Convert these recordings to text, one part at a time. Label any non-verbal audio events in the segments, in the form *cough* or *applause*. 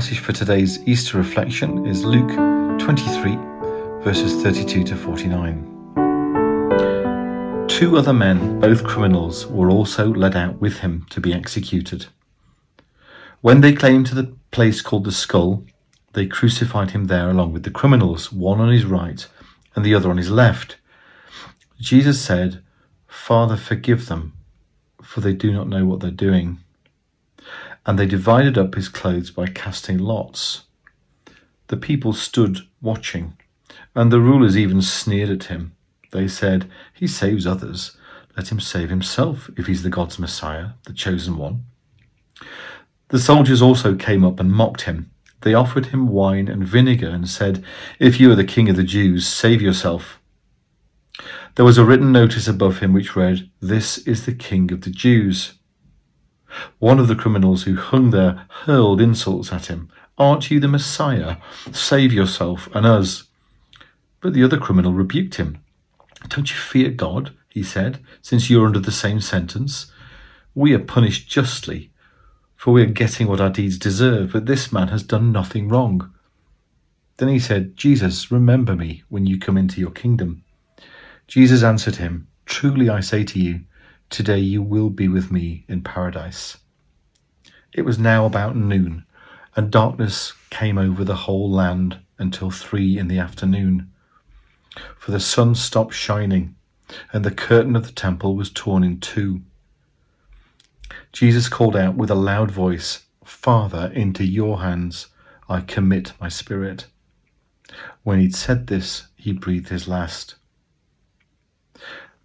Passage for today's Easter reflection is Luke 23, verses 32 to 49. Two other men, both criminals, were also led out with him to be executed. When they came to the place called the skull, they crucified him there along with the criminals, one on his right and the other on his left. Jesus said, Father, forgive them, for they do not know what they're doing and they divided up his clothes by casting lots. The people stood watching, and the rulers even sneered at him. They said, He saves others. Let him save himself if he's the God's Messiah, the chosen one. The soldiers also came up and mocked him. They offered him wine and vinegar and said, If you are the king of the Jews, save yourself. There was a written notice above him which read, This is the king of the Jews. One of the criminals who hung there hurled insults at him. Aren't you the Messiah? Save yourself and us. But the other criminal rebuked him. Don't you fear God, he said, since you're under the same sentence? We are punished justly, for we are getting what our deeds deserve, but this man has done nothing wrong. Then he said, Jesus, remember me when you come into your kingdom. Jesus answered him, Truly I say to you, Today you will be with me in paradise. It was now about noon, and darkness came over the whole land until three in the afternoon. For the sun stopped shining, and the curtain of the temple was torn in two. Jesus called out with a loud voice, Father, into your hands I commit my spirit. When he'd said this, he breathed his last.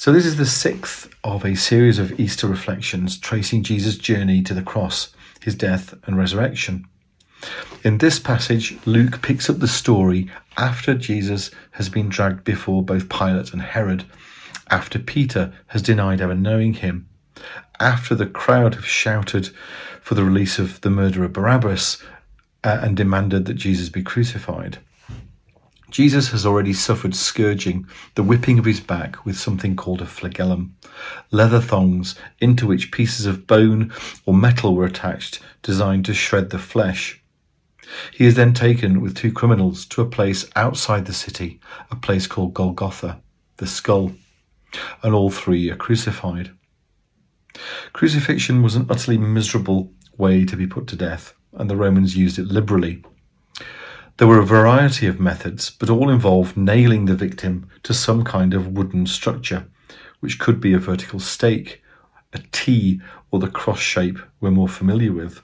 So, this is the sixth of a series of Easter reflections tracing Jesus' journey to the cross, his death and resurrection. In this passage, Luke picks up the story after Jesus has been dragged before both Pilate and Herod, after Peter has denied ever knowing him, after the crowd have shouted for the release of the murderer Barabbas uh, and demanded that Jesus be crucified. Jesus has already suffered scourging, the whipping of his back with something called a flagellum, leather thongs into which pieces of bone or metal were attached, designed to shred the flesh. He is then taken with two criminals to a place outside the city, a place called Golgotha, the skull, and all three are crucified. Crucifixion was an utterly miserable way to be put to death, and the Romans used it liberally. There were a variety of methods, but all involved nailing the victim to some kind of wooden structure, which could be a vertical stake, a T, or the cross shape we're more familiar with.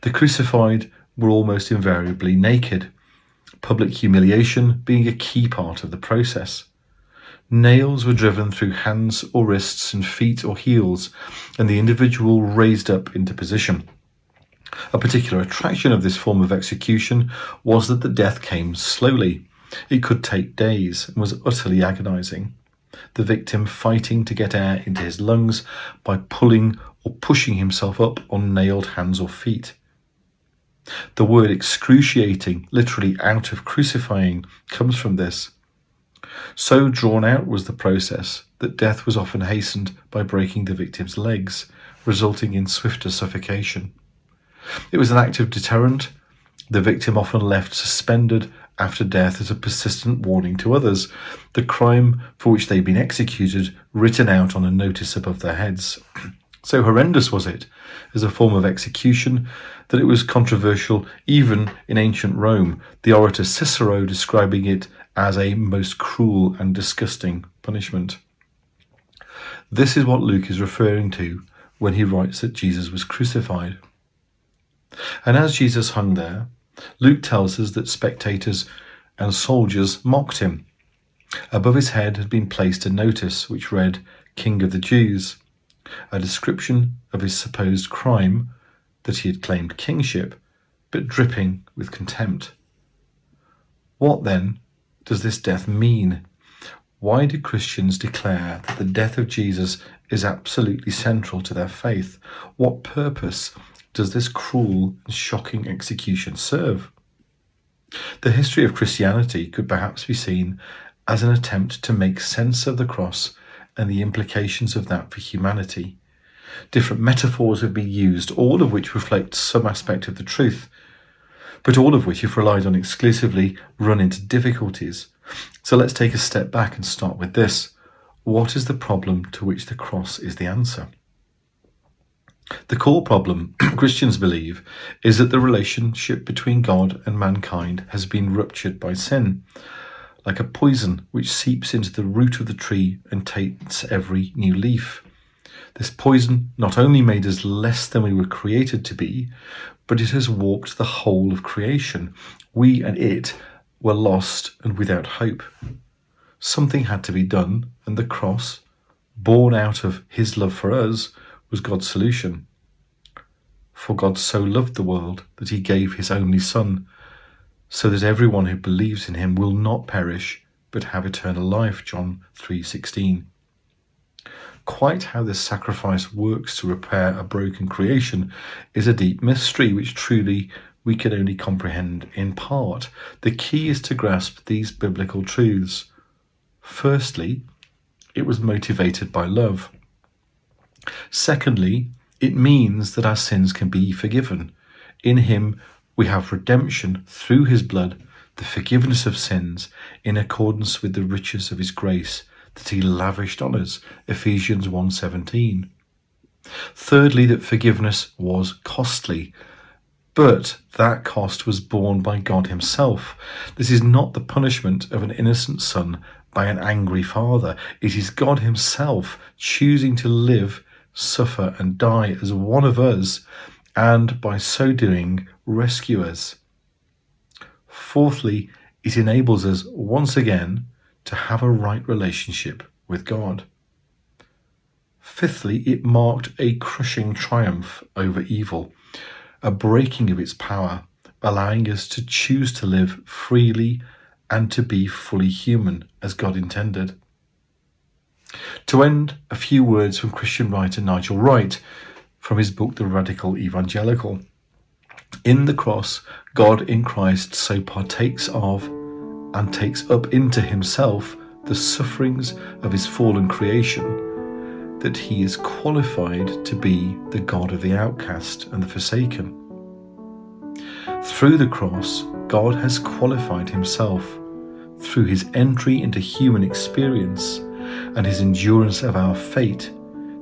The crucified were almost invariably naked, public humiliation being a key part of the process. Nails were driven through hands or wrists and feet or heels, and the individual raised up into position. A particular attraction of this form of execution was that the death came slowly. It could take days and was utterly agonizing. The victim fighting to get air into his lungs by pulling or pushing himself up on nailed hands or feet. The word excruciating, literally out of crucifying, comes from this. So drawn out was the process that death was often hastened by breaking the victim's legs, resulting in swifter suffocation. It was an active deterrent. The victim often left suspended after death as a persistent warning to others, the crime for which they'd been executed written out on a notice above their heads. *clears throat* so horrendous was it as a form of execution that it was controversial even in ancient Rome, the orator Cicero describing it as a most cruel and disgusting punishment. This is what Luke is referring to when he writes that Jesus was crucified. And as Jesus hung there, Luke tells us that spectators and soldiers mocked him. Above his head had been placed a notice which read, King of the Jews, a description of his supposed crime that he had claimed kingship, but dripping with contempt. What then does this death mean? Why do Christians declare that the death of Jesus is absolutely central to their faith? What purpose does this cruel and shocking execution serve? The history of Christianity could perhaps be seen as an attempt to make sense of the cross and the implications of that for humanity. Different metaphors have been used, all of which reflect some aspect of the truth, but all of which, if relied on exclusively, run into difficulties. So let's take a step back and start with this. What is the problem to which the cross is the answer? The core problem, *clears throat* Christians believe, is that the relationship between God and mankind has been ruptured by sin, like a poison which seeps into the root of the tree and taints every new leaf. This poison not only made us less than we were created to be, but it has warped the whole of creation. We and it were lost and without hope. Something had to be done, and the cross, born out of his love for us, was God's solution. For God so loved the world that he gave his only Son, so that everyone who believes in him will not perish but have eternal life. John 3:16. Quite how this sacrifice works to repair a broken creation is a deep mystery which truly we can only comprehend in part. The key is to grasp these biblical truths. Firstly, it was motivated by love. Secondly, it means that our sins can be forgiven. In Him, we have redemption through His blood, the forgiveness of sins, in accordance with the riches of His grace that he lavished on us. Ephesians 1:17. Thirdly, that forgiveness was costly. But that cost was borne by God Himself. This is not the punishment of an innocent son by an angry father. It is God Himself choosing to live, suffer, and die as one of us, and by so doing, rescue us. Fourthly, it enables us once again to have a right relationship with God. Fifthly, it marked a crushing triumph over evil, a breaking of its power, allowing us to choose to live freely and to be fully human as God intended. To end, a few words from Christian writer Nigel Wright from his book The Radical Evangelical. In the cross, God in Christ so partakes of and takes up into himself the sufferings of his fallen creation, that he is qualified to be the God of the outcast and the forsaken. Through the cross, God has qualified himself through his entry into human experience and his endurance of our fate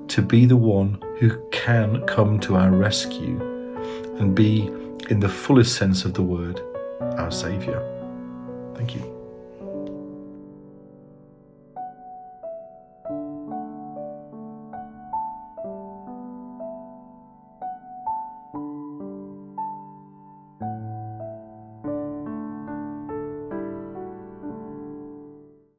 to be the one who can come to our rescue and be, in the fullest sense of the word, our Saviour. Thank you.